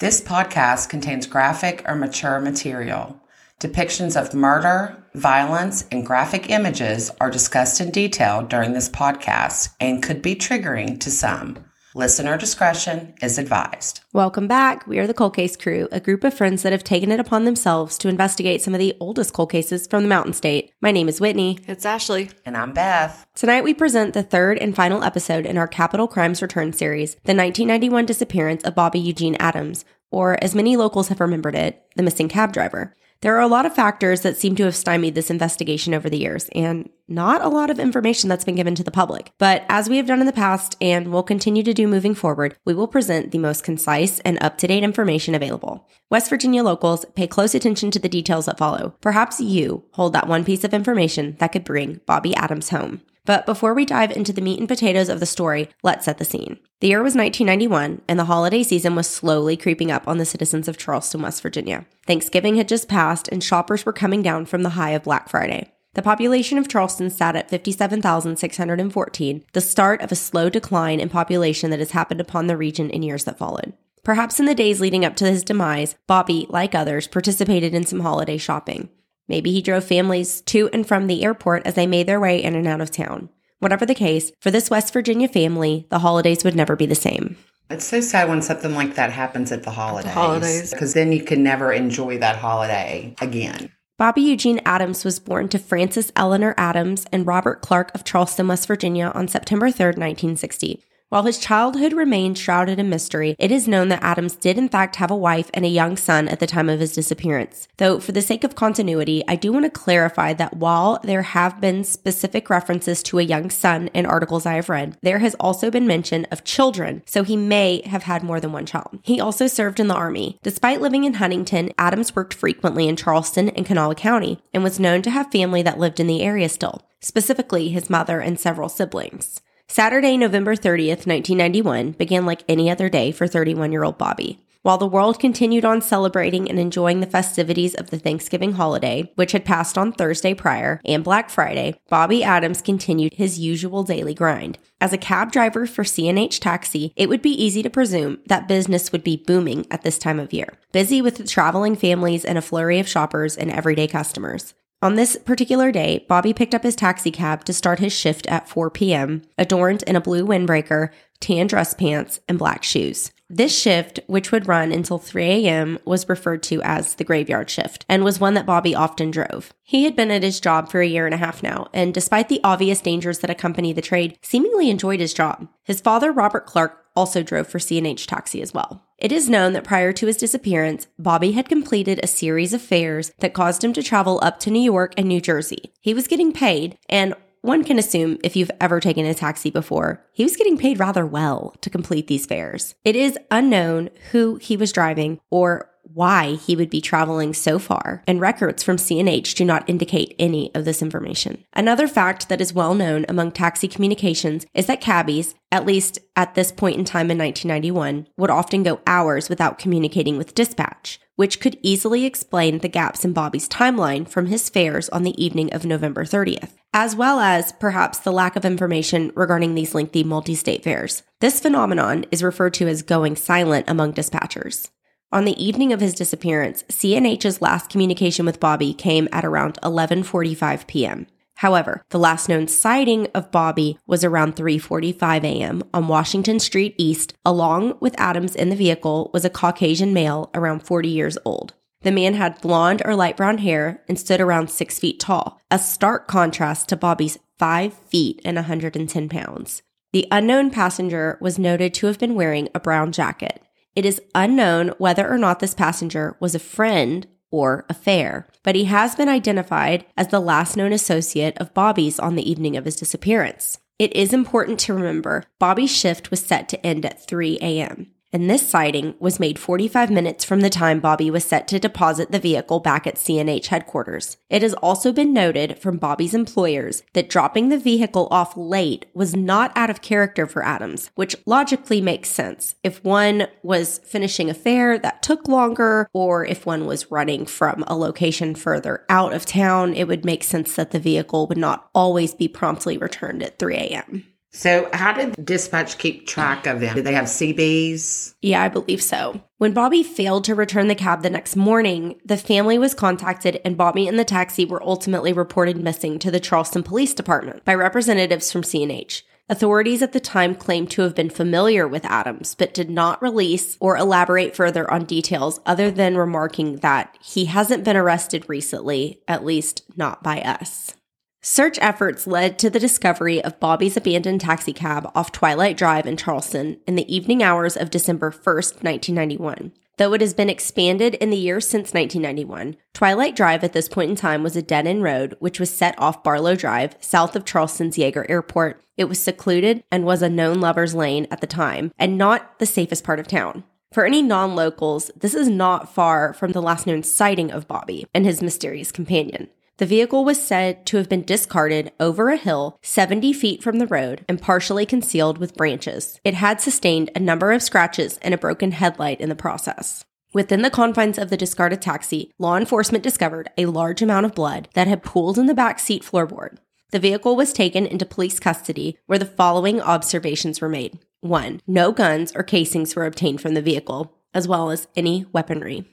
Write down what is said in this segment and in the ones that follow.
This podcast contains graphic or mature material. Depictions of murder, violence, and graphic images are discussed in detail during this podcast and could be triggering to some. Listener discretion is advised. Welcome back. We are the Cold Case Crew, a group of friends that have taken it upon themselves to investigate some of the oldest cold cases from the Mountain State. My name is Whitney. It's Ashley. And I'm Beth. Tonight we present the third and final episode in our Capitol Crimes Return series, the 1991 disappearance of Bobby Eugene Adams, or as many locals have remembered it, the missing cab driver. There are a lot of factors that seem to have stymied this investigation over the years, and not a lot of information that's been given to the public. But as we have done in the past and will continue to do moving forward, we will present the most concise and up to date information available. West Virginia locals pay close attention to the details that follow. Perhaps you hold that one piece of information that could bring Bobby Adams home. But before we dive into the meat and potatoes of the story, let's set the scene. The year was 1991, and the holiday season was slowly creeping up on the citizens of Charleston, West Virginia. Thanksgiving had just passed, and shoppers were coming down from the high of Black Friday. The population of Charleston sat at 57,614, the start of a slow decline in population that has happened upon the region in years that followed. Perhaps in the days leading up to his demise, Bobby, like others, participated in some holiday shopping. Maybe he drove families to and from the airport as they made their way in and out of town. Whatever the case, for this West Virginia family, the holidays would never be the same. It's so sad when something like that happens at the holidays. holidays. Because then you can never enjoy that holiday again. Bobby Eugene Adams was born to Frances Eleanor Adams and Robert Clark of Charleston, West Virginia on September 3, 1960. While his childhood remained shrouded in mystery, it is known that Adams did in fact have a wife and a young son at the time of his disappearance. Though, for the sake of continuity, I do want to clarify that while there have been specific references to a young son in articles I have read, there has also been mention of children, so he may have had more than one child. He also served in the Army. Despite living in Huntington, Adams worked frequently in Charleston and Kanawha County and was known to have family that lived in the area still, specifically his mother and several siblings. Saturday, November 30th, 1991 began like any other day for 31 year old Bobby. While the world continued on celebrating and enjoying the festivities of the Thanksgiving holiday, which had passed on Thursday prior, and Black Friday, Bobby Adams continued his usual daily grind. As a cab driver for C&H Taxi, it would be easy to presume that business would be booming at this time of year, busy with traveling families and a flurry of shoppers and everyday customers. On this particular day, Bobby picked up his taxi cab to start his shift at 4 p.m., adorned in a blue windbreaker, tan dress pants, and black shoes. This shift, which would run until 3 a.m., was referred to as the graveyard shift and was one that Bobby often drove. He had been at his job for a year and a half now, and despite the obvious dangers that accompany the trade, seemingly enjoyed his job. His father, Robert Clark, also drove for C&H Taxi as well. It is known that prior to his disappearance, Bobby had completed a series of fares that caused him to travel up to New York and New Jersey. He was getting paid, and one can assume if you've ever taken a taxi before, he was getting paid rather well to complete these fares. It is unknown who he was driving or why he would be traveling so far, and records from C&H do not indicate any of this information. Another fact that is well known among taxi communications is that cabbies, at least at this point in time in 1991, would often go hours without communicating with dispatch, which could easily explain the gaps in Bobby's timeline from his fares on the evening of November 30th, as well as perhaps the lack of information regarding these lengthy multi state fares. This phenomenon is referred to as going silent among dispatchers. On the evening of his disappearance, C&H's last communication with Bobby came at around 11:45 p.m. However, the last known sighting of Bobby was around 3:45 a.m. on Washington Street East. Along with Adams in the vehicle was a Caucasian male around 40 years old. The man had blonde or light brown hair and stood around six feet tall, a stark contrast to Bobby's five feet and 110 pounds. The unknown passenger was noted to have been wearing a brown jacket. It is unknown whether or not this passenger was a friend or a fare, but he has been identified as the last known associate of Bobby's on the evening of his disappearance. It is important to remember Bobby's shift was set to end at 3 a.m and this sighting was made 45 minutes from the time Bobby was set to deposit the vehicle back at C&H headquarters. It has also been noted from Bobby's employers that dropping the vehicle off late was not out of character for Adams, which logically makes sense. If one was finishing a fare that took longer, or if one was running from a location further out of town, it would make sense that the vehicle would not always be promptly returned at 3 a.m. So, how did dispatch keep track of them? Did they have CBs? Yeah, I believe so. When Bobby failed to return the cab the next morning, the family was contacted and Bobby and the taxi were ultimately reported missing to the Charleston Police Department by representatives from C&H. Authorities at the time claimed to have been familiar with Adams, but did not release or elaborate further on details other than remarking that he hasn't been arrested recently, at least not by us. Search efforts led to the discovery of Bobby's abandoned taxicab off Twilight Drive in Charleston in the evening hours of December 1st, 1991. Though it has been expanded in the years since 1991, Twilight Drive at this point in time was a dead end road which was set off Barlow Drive, south of Charleston's Yeager Airport. It was secluded and was a known lover's lane at the time, and not the safest part of town. For any non locals, this is not far from the last known sighting of Bobby and his mysterious companion. The vehicle was said to have been discarded over a hill 70 feet from the road and partially concealed with branches. It had sustained a number of scratches and a broken headlight in the process. Within the confines of the discarded taxi, law enforcement discovered a large amount of blood that had pooled in the back seat floorboard. The vehicle was taken into police custody where the following observations were made. 1. No guns or casings were obtained from the vehicle, as well as any weaponry.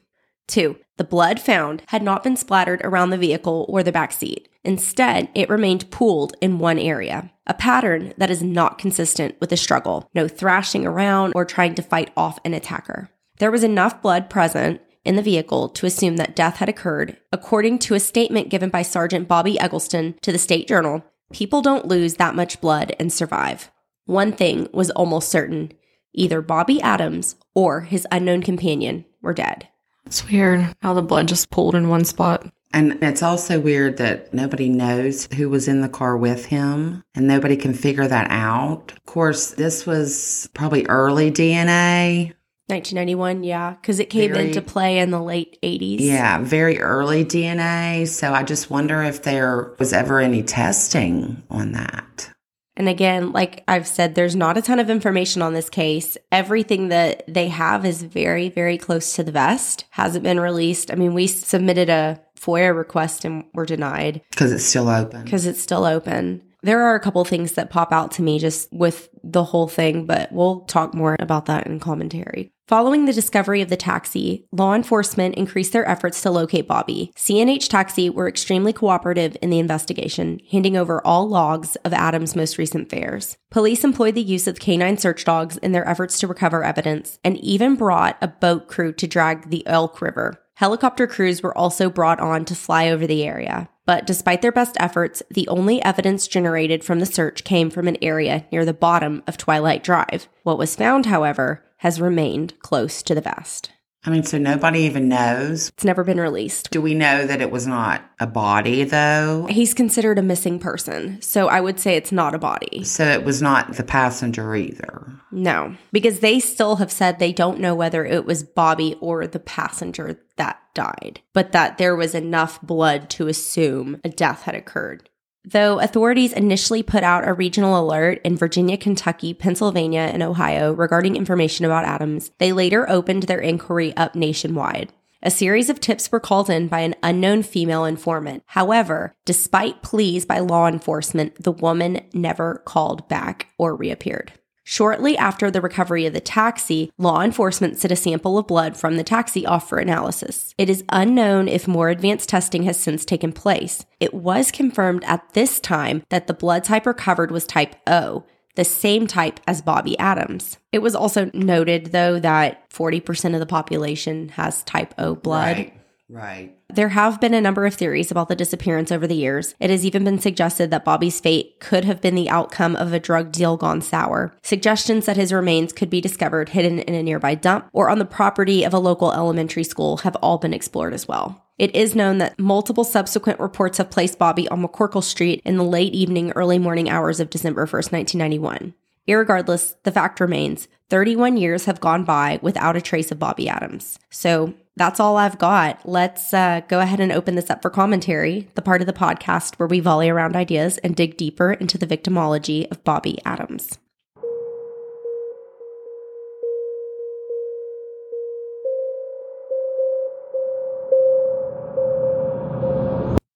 Two, the blood found had not been splattered around the vehicle or the back seat. Instead, it remained pooled in one area, a pattern that is not consistent with a struggle, no thrashing around or trying to fight off an attacker. There was enough blood present in the vehicle to assume that death had occurred, according to a statement given by Sergeant Bobby Eggleston to the State Journal. People don't lose that much blood and survive. One thing was almost certain either Bobby Adams or his unknown companion were dead. It's weird how the blood just pooled in one spot. And it's also weird that nobody knows who was in the car with him and nobody can figure that out. Of course, this was probably early DNA. 1991, yeah, because it came Very- into play in the late 80s. Yeah, very early DNA. So I just wonder if there was ever any testing on that. And again, like I've said, there's not a ton of information on this case. Everything that they have is very, very close to the vest, hasn't been released. I mean, we submitted a FOIA request and were denied Because it's still open. because it's still open. There are a couple things that pop out to me just with the whole thing, but we'll talk more about that in commentary. Following the discovery of the taxi, law enforcement increased their efforts to locate Bobby. C&H Taxi were extremely cooperative in the investigation, handing over all logs of Adam's most recent fares. Police employed the use of canine search dogs in their efforts to recover evidence and even brought a boat crew to drag the Elk River. Helicopter crews were also brought on to fly over the area. But despite their best efforts, the only evidence generated from the search came from an area near the bottom of Twilight Drive. What was found, however, has remained close to the vest. I mean, so nobody even knows. It's never been released. Do we know that it was not a body though? He's considered a missing person, so I would say it's not a body. So it was not the passenger either. No, because they still have said they don't know whether it was Bobby or the passenger that died, but that there was enough blood to assume a death had occurred. Though authorities initially put out a regional alert in Virginia, Kentucky, Pennsylvania, and Ohio regarding information about Adams, they later opened their inquiry up nationwide. A series of tips were called in by an unknown female informant. However, despite pleas by law enforcement, the woman never called back or reappeared. Shortly after the recovery of the taxi, law enforcement sent a sample of blood from the taxi off for analysis. It is unknown if more advanced testing has since taken place. It was confirmed at this time that the blood type recovered was type O, the same type as Bobby Adams. It was also noted, though, that 40% of the population has type O blood. Right. Right. There have been a number of theories about the disappearance over the years. It has even been suggested that Bobby's fate could have been the outcome of a drug deal gone sour. Suggestions that his remains could be discovered hidden in a nearby dump or on the property of a local elementary school have all been explored as well. It is known that multiple subsequent reports have placed Bobby on McCorkle Street in the late evening, early morning hours of December 1st, 1991. Irregardless, the fact remains 31 years have gone by without a trace of Bobby Adams. So that's all I've got. Let's uh, go ahead and open this up for commentary, the part of the podcast where we volley around ideas and dig deeper into the victimology of Bobby Adams.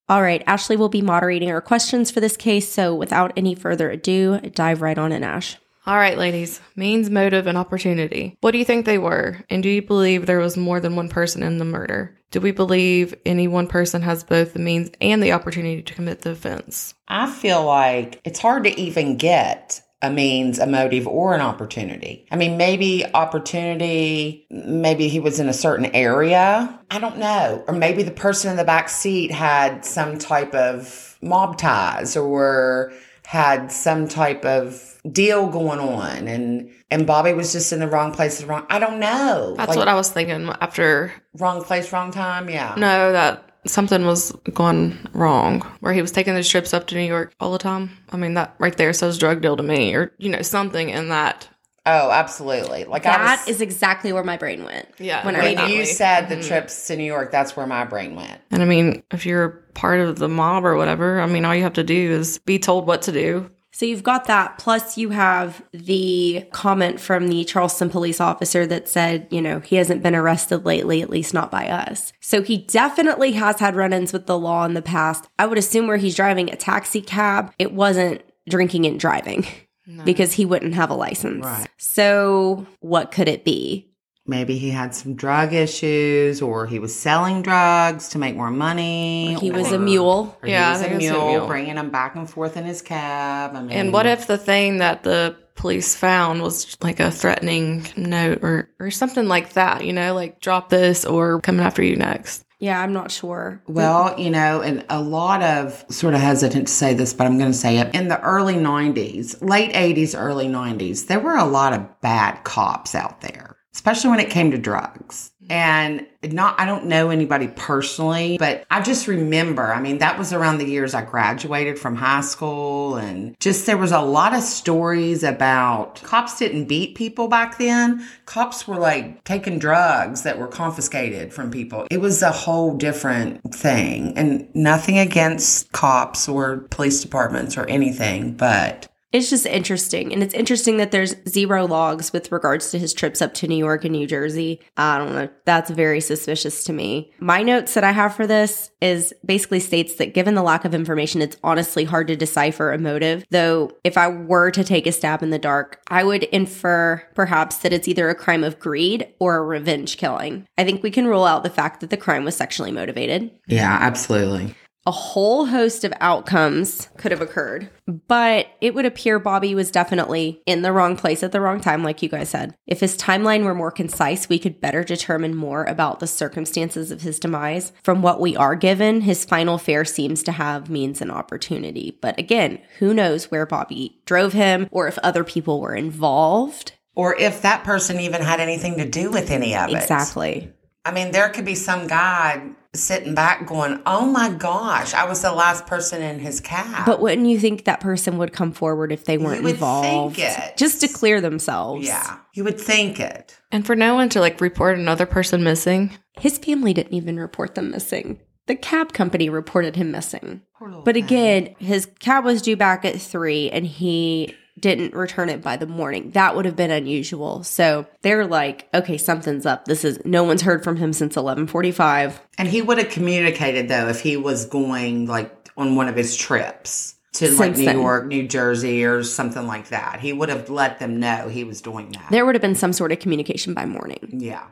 All right, Ashley will be moderating our questions for this case. So without any further ado, dive right on in, Ash. All right, ladies. Means, motive, and opportunity. What do you think they were? And do you believe there was more than one person in the murder? Do we believe any one person has both the means and the opportunity to commit the offense? I feel like it's hard to even get a means, a motive, or an opportunity. I mean, maybe opportunity, maybe he was in a certain area. I don't know. Or maybe the person in the back seat had some type of mob ties or had some type of deal going on and and Bobby was just in the wrong place at the wrong I don't know. That's Like, what I was thinking after. wrong place, wrong time, yeah. No, that something was going wrong where he was taking those trips up to New York all the time. I mean, that right there says drug deal to me, or, you know, something in that. Oh, absolutely. Like I That was, is exactly where my brain went. Yeah, When I when read you said the mm-hmm. trips to New York, that's where my brain went. And I mean, if you're part of the mob or whatever, I mean, all you have to do is be told what to do. So you've got that. Plus, you have the comment from the Charleston police officer that said, you know, he hasn't been arrested lately, at least not by us. So he definitely has had run ins with the law in the past. I would assume where he's driving a taxi cab, it wasn't drinking and driving because he wouldn't have a license. Right. So what could it be? Maybe he had some drug issues or he was selling drugs to make more money. He was a mule. Or Yeah, he was a think it's a mule, mule. bringing him back and forth in his cab. I mean, And what if the thing that the police found was like a threatening note or, or something like that, you know, like drop this or coming after you next? Yeah, I'm not sure. Well, you know, and a lot of sort of hesitant to say this, but I'm going to say it. In the early 90s, late 80s, early 90s, there were a lot of bad cops out there, especially when it came to drugs. And not, I don't know anybody personally, but I just remember, I mean, that was around the years I graduated from high school. And just there was a lot of stories about cops didn't beat people back then. Cops were like taking drugs that were confiscated from people. It was a whole different thing. And nothing against cops or police departments or anything, but It's just interesting. And it's interesting that there's zero logs with regards to his trips up to New York and New Jersey. I don't know. That's very suspicious to me. My notes that I have for this is basically states that given the lack of information, it's honestly hard to decipher a motive. Though, if I were to take a stab in the dark, I would infer perhaps that it's either a crime of greed or a revenge killing. I think we can rule out the fact that the crime was sexually motivated yeah, absolutely. A whole host of outcomes could have occurred, but it would appear Bobby was definitely in the wrong place at the wrong time, like you guys said. If his timeline were more concise, we could better determine more about the circumstances of his demise. From what we are given, his final fare seems to have means and opportunity. But again, who knows where Bobby drove him or if other people were involved? Or if that person even had anything to do with any of it. Exactly. I mean, there could be some guy sitting back going, Oh my gosh, I was the last person in his cab. But wouldn't you think that person would come forward if they weren't would involved? think it. Just to clear themselves. yeah, you would think it. And for no one to like report another person missing, His family didn't even report them missing. The cab company reported him missing. little But thing. again, his cab was due back at three and he didn't return it by the morning. That would have been unusual. So they're like, okay, something's up. This is no one's heard from him since eleven forty five. And he would have communicated though if he was going like on one of his trips to like New then. York, New Jersey, or something like that. He would have let them know he was doing that. There would have been some sort of communication by morning. yeah.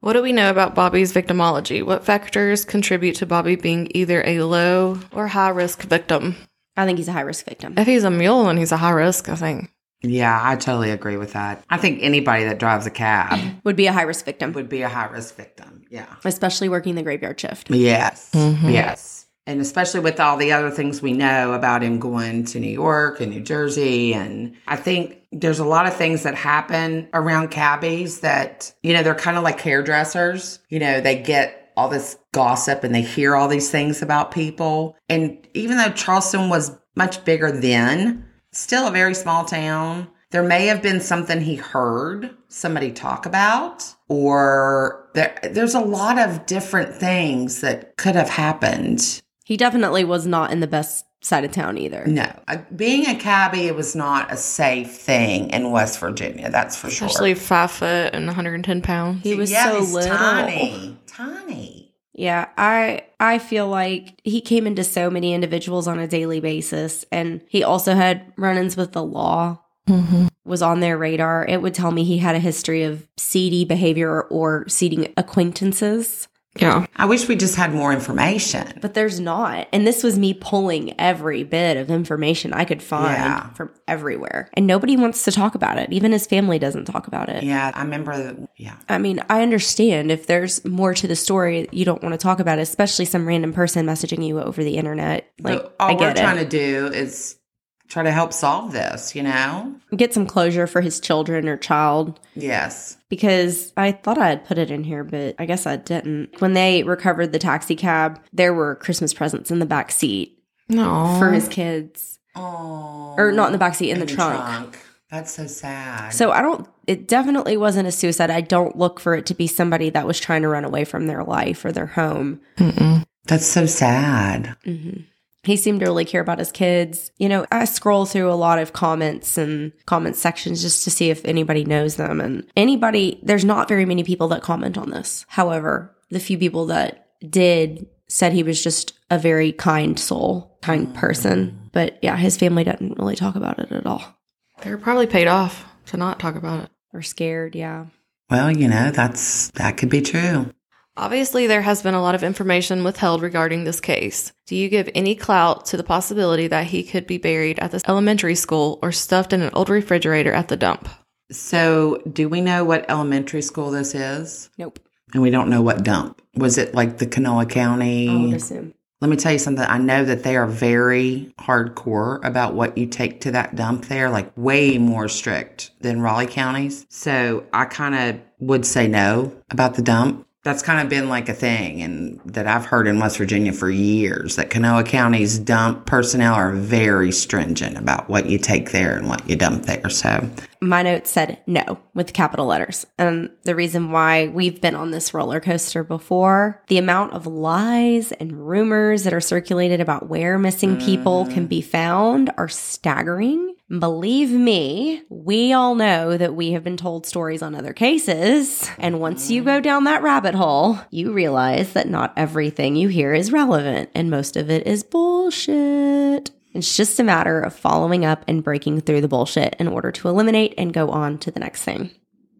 what do we know about Bobby's victimology? What factors contribute to Bobby being either a low or high risk victim? I think he's a high risk victim. If he's a mule and he's a high risk, I think. Yeah, I totally agree with that. I think anybody that drives a cab Would be a high risk victim, would be a high risk victim. Yeah. especially working the graveyard shift. Yes. Mhm. Yes. And especially with all the other things we know about him going to New York and New Jersey. And I think there's a lot of things that happen around cabbies that, you know, they're kind of like hairdressers. You know, they get all this gossip and they hear all these things about people. And even though Charleston was much bigger then, still a very small town. There may have been something he heard somebody talk about, or there, there's a lot of different things that could have happened. He definitely was not in the best side of town either. No, uh, being a cabbie, it was not a safe thing in West Virginia. That's for sure. Especially five foot and 110 pounds. He was yeah, so he's little. tiny, tiny. Yeah, I I feel like he came into so many individuals on a daily basis and he also had run-ins with the law Mm-hmm. was on their radar. It would tell me he had a history of seedy behavior or seeding acquaintances, Yeah. I wish we just had more information. but there's not. And this was me pulling every bit of information I could find Yeah. from everywhere. And nobody wants to talk about it. Even his family doesn't talk about it. Yeah, I remember. The, yeah, I mean, I understand if there's more to the story you don't want to talk about, it, especially some random person messaging you over the internet. Like, but all I we're get trying it. to do is try to help solve this. You know? Get some closure for his children or child Yes. because I thought I had put it in here, but I guess I didn't. When they recovered the taxi cab, there were Christmas presents in the back seat No. for his kids, Oh, or not in the back seat, in, the, trunk. That's so sad. So I don't. It definitely wasn't a suicide. I don't look for it to be somebody that was trying to run away from their life or their home. Mm-mm. that's so sad. hmm He seemed to really care about his kids. You know, I scroll through a lot of comments and comment sections just to see if anybody knows them. And anybody, there's not very many people that comment on this. However, the few people that did said he was just a very kind soul, kind mm. person. But yeah, his family doesn't really talk about it at all. They were probably paid off to not talk about it. Or scared, yeah. Well, you know, that's that could be true. Obviously, there has been a lot of information withheld regarding this case. Do you give any clout to the possibility that he could be buried at this elementary school or stuffed in an old refrigerator at the dump? So, do we know what elementary school this is? Nope. And we don't know what dump. Was it like the Kanawha County? I would assume. Let me tell you something. I know that they are very hardcore about what you take to that dump there, like way more strict than Raleigh counties. So I kind of would say no about the dump. That's kind of been like a thing and that I've heard in West Virginia for years that Kanawha County's dump personnel are very stringent about what you take there and what you dump there. So my notes said no with capital letters. And the reason why we've been on this roller coaster before, the amount of lies and rumors that are circulated about where missing people can be found are staggering. Believe me, we all know that we have been told stories on other cases. And once you go down that rabbit hole, you realize that not everything you hear is relevant and most of it is bullshit. It's just a matter of following up and breaking through the bullshit in order to eliminate and go on to the next thing.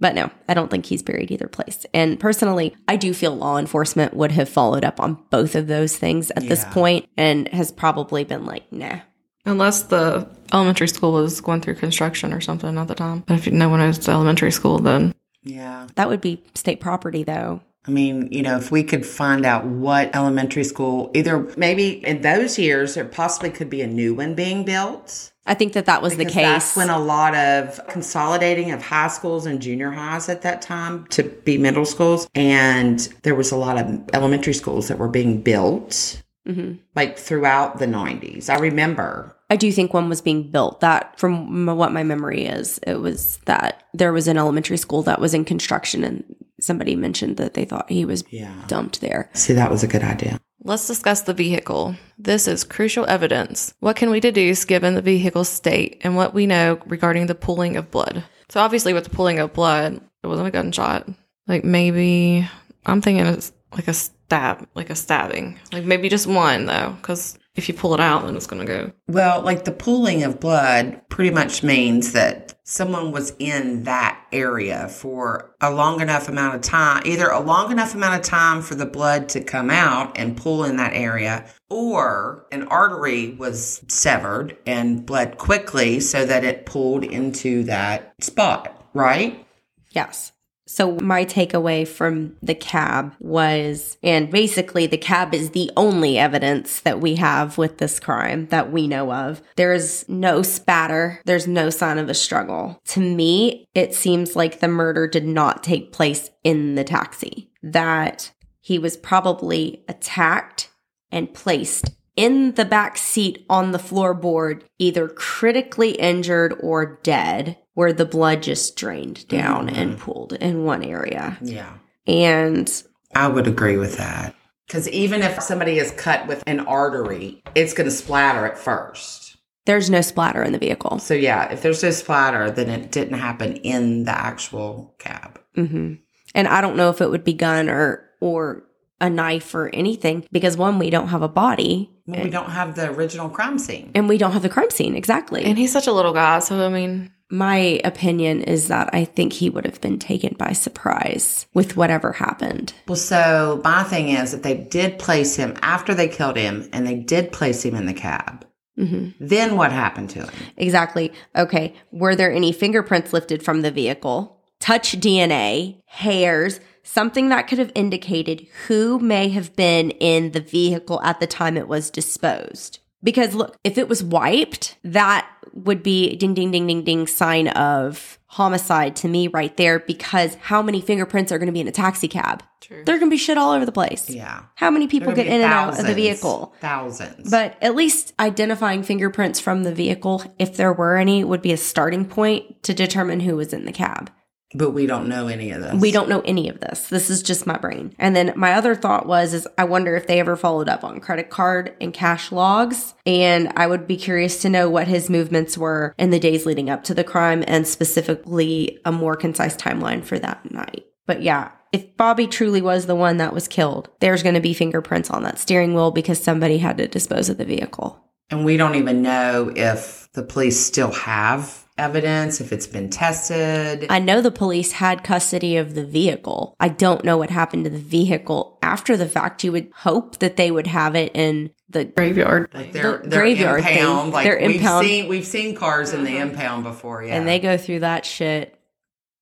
But no, I don't think he's buried either place. And personally, I do feel law enforcement would have followed up on both of those things at this point and has probably been like, nah. Unless the elementary school was going through construction or something at the time. But if you know when it was elementary school, then yeah. That would be state property though. I mean, you know, if we could find out what elementary school, either maybe in those years, there possibly could be a new one being built. I think that that was the case. That's when a lot of consolidating of high schools and junior highs at that time to be middle schools. And there was a lot of elementary schools that were being built hmm like throughout the 90s. I remember. I do think one was being built. That, from what my memory is, it was that there was an elementary school that was in construction, and somebody mentioned that they thought he was Yeah. dumped there. See, that was a good idea. let's discuss the vehicle. This is crucial evidence. What can we deduce given the vehicle's state and what we know regarding the pooling of blood? So obviously with the pooling of blood, it wasn't a gunshot. Like maybe I'm thinking it's like a stab, like a stabbing. Like maybe just one though, because if you pull it out, then it's gonna go. Well, like the pooling of blood pretty much means that someone was in that area for a long enough amount of time, either a long enough amount of time for the blood to come out and pull in that area, or an artery was severed and bled quickly so that it pulled into that spot, right? Yes. So my takeaway from the cab was, and basically the cab is the only evidence that we have with this crime that we know of. There is no spatter. There's no sign of a struggle. To me, it seems like the murder did not take place in the taxi, that he was probably attacked and placed in the back seat on the floorboard, either critically injured or dead, where the blood just drained down and pooled in one area. Yeah. And I would agree with that. Because even if somebody is cut with an artery, it's going to splatter at first. there's no splatter in the vehicle. So, yeah, if there's no splatter, then it didn't happen in the actual cab. hmm And I don't know if it would be gun or or a knife or anything because one, we don't have a body Well, we don't have the original crime scene. and we don't have the crime scene. Exactly. And he's such a little guy, so I mean, My opinion is that I think he would have been taken by surprise with whatever happened. Well, so my thing is that they did place him after they killed him and they did place him in the cab. hmm Then what happened to him? Exactly. Okay. Were there any fingerprints lifted from the vehicle? Touch DNA, hairs, something that could have indicated who may have been in the vehicle at the time it was disposed. Because look, if it was wiped, that would be ding, ding, ding, ding, ding sign of homicide to me right there because how many fingerprints are going to be in a taxi cab? True. There are going to be shit all over the place. Yeah. How many people get could be in and out of the vehicle? Thousands. But at least identifying fingerprints from the vehicle, if there were any, would be a starting point to determine who was in the cab. But we don't know any of this. We don't know any of this. This is just my brain. And then my other thought was is I wonder if they ever followed up on credit card and cash logs. And I would be curious to know what his movements were in the days leading up to the crime and specifically a more concise timeline for that night. But yeah, if Bobby truly was the one that was killed, there's going to be fingerprints on that steering wheel because somebody had to dispose of the vehicle. And we don't even know if the police still have evidence, if it's been tested. I know the police had custody of the vehicle. I don't know what happened to the vehicle after the fact. You would hope that they would have it in the graveyard. like they're, the they're graveyard thing. impound. Like They're we've impound. seen we've seen cars in the uh-huh. impound before, yeah. and they go through that shit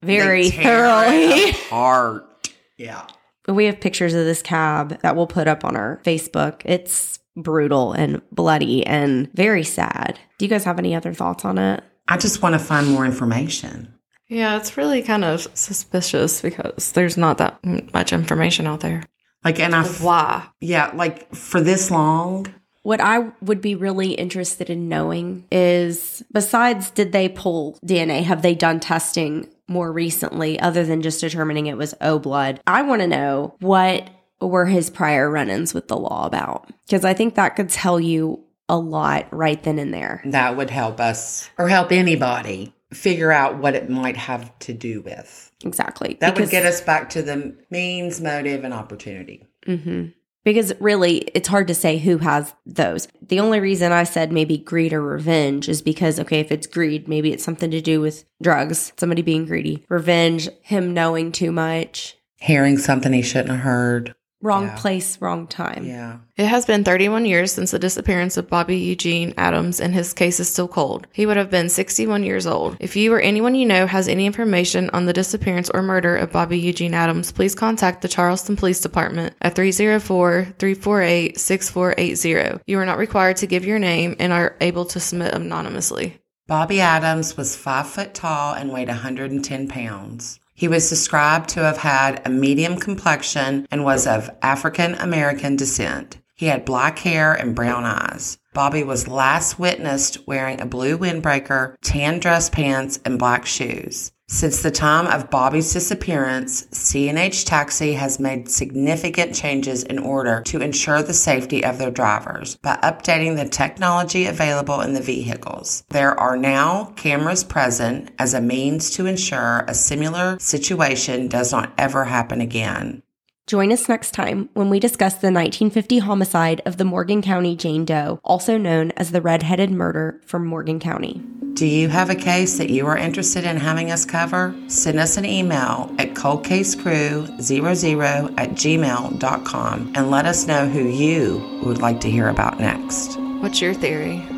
very tear thoroughly. it apart. Yeah. we have pictures of this cab that we'll put up on our Facebook. It's brutal and bloody and very sad. Do you guys have any other thoughts on it? I just want to find more information. Yeah, it's really kind of suspicious because there's not that much information out there. Like, and I, Like, why? yeah, like for this long, What I would be really interested in knowing is besides did they pull DNA, have they done testing more recently other than just determining it was O blood? I want to know what were his prior run ins with the law about because I think that could tell you a lot right then and there. that would help us or help anybody figure out what it might have to do with. Exactly. That would get us back to the means, motive, and opportunity. hmm Because really, it's hard to say who has those. The only reason I said maybe greed or revenge is because, okay, if it's greed, maybe it's something to do with drugs, somebody being greedy. Revenge, him knowing too much. Hearing something he shouldn't have heard. Wrong Yeah. place, wrong time. Yeah. It has been 31 years since the disappearance of Bobby Eugene Adams, and his case is still cold. He would have been 61 years old. If you or anyone you know has any information on the disappearance or murder of Bobby Eugene Adams, please contact the Charleston Police Department at 304 348 6480. You are not required to give your name and are able to submit anonymously. Bobby Adams was five foot tall and weighed 110 pounds. He was described to have had a medium complexion and was of African American descent. He had black hair and brown eyes. Bobby was last witnessed wearing a blue windbreaker, tan dress pants, and black shoes. Since the time of Bobby's disappearance, C&H Taxi has made significant changes in order to ensure the safety of their drivers by updating the technology available in the vehicles. There are now cameras present as a means to ensure a similar situation does not ever happen again. Join us next time when we discuss the 1950 homicide of the Morgan County Jane Doe, also known as the Red-Headed Murder from Morgan County. Do you have a case that you are interested in having us cover? Send us an email at coldcasecrew00 at gmail.com and let us know who you would like to hear about next. What's your theory?